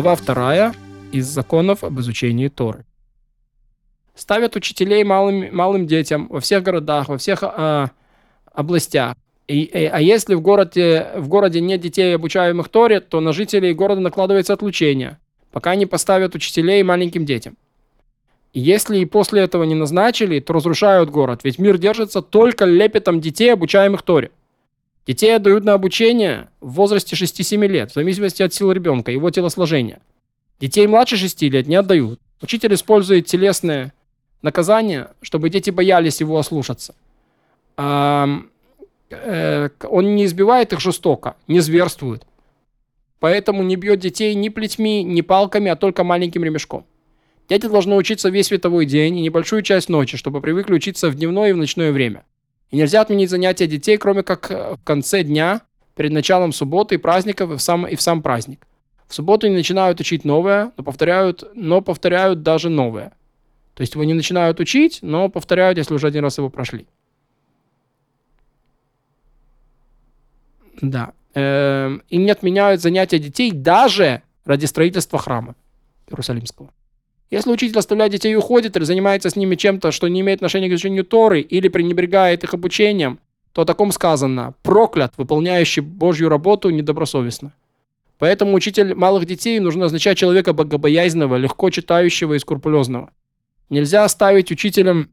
Глава 2 из законов об изучении Торы. Ставят учителей малым, малым детям во всех городах, во всех э, областях. И, и, а если в городе, в городе нет детей, обучаемых Торе, то на жителей города накладывается отлучение, пока не поставят учителей маленьким детям. И если и после этого не назначили, то разрушают город, ведь мир держится только лепетом детей, обучаемых Торе. Детей отдают на обучение в возрасте 6-7 лет, в зависимости от силы ребенка, его телосложения. Детей младше 6 лет не отдают. Учитель использует телесное наказание, чтобы дети боялись его ослушаться. Э, он не избивает их жестоко, не зверствует. Поэтому не бьет детей ни плетьми, ни палками, а только маленьким ремешком. Дети должны учиться весь световой день и небольшую часть ночи, чтобы привыкли учиться в дневное и в ночное время. И нельзя отменить занятия детей, кроме как э, в конце дня, перед началом субботы и праздников и в сам, и в сам праздник. В субботу они начинают учить новое, но повторяют, но повторяют даже новое. То есть его не начинают учить, но повторяют, если уже один раз его прошли. Да. Эм, и не отменяют занятия детей даже ради строительства храма Иерусалимского. Если учитель оставляет детей и уходит, или занимается с ними чем-то, что не имеет отношения к изучению Торы, или пренебрегает их обучением, то о таком сказано «проклят, выполняющий Божью работу недобросовестно». Поэтому учитель малых детей нужно означать человека богобоязненного, легко читающего и скрупулезного. Нельзя оставить учителем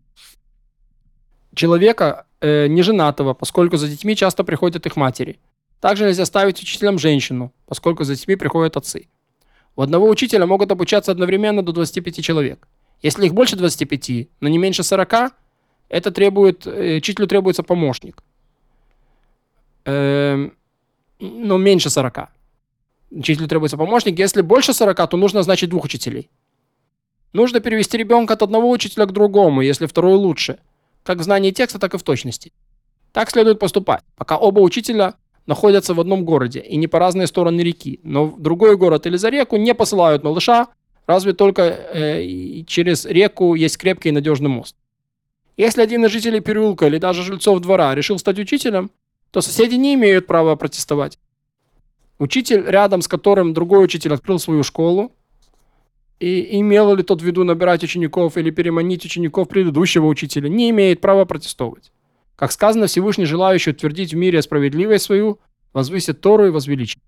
человека э, неженатого, поскольку за детьми часто приходят их матери. Также нельзя ставить учителем женщину, поскольку за детьми приходят отцы. У одного учителя могут обучаться одновременно до 25 человек. Если их больше 25, но не меньше 40, это требует, э, учителю требуется помощник. Эм, но меньше 40. Учителю требуется помощник. Если больше 40, то нужно значить двух учителей. Нужно перевести ребенка от одного учителя к другому, если второй лучше. Как в знании текста, так и в точности. Так следует поступать, пока оба учителя находятся в одном городе и не по разные стороны реки, но в другой город или за реку не посылают малыша, разве только э, через реку есть крепкий и надежный мост. Если один из жителей переулка или даже жильцов двора решил стать учителем, то соседи не имеют права протестовать. Учитель, рядом с которым другой учитель открыл свою школу, и имел ли тот в виду набирать учеников или переманить учеников предыдущего учителя, не имеет права протестовать. Как сказано, Всевышний желающий утвердить в мире справедливость свою, возвысит Тору и возвеличит.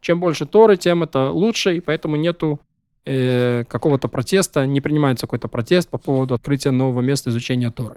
Чем больше Торы, тем это лучше, и поэтому нету э, какого-то протеста, не принимается какой-то протест по поводу открытия нового места изучения Торы.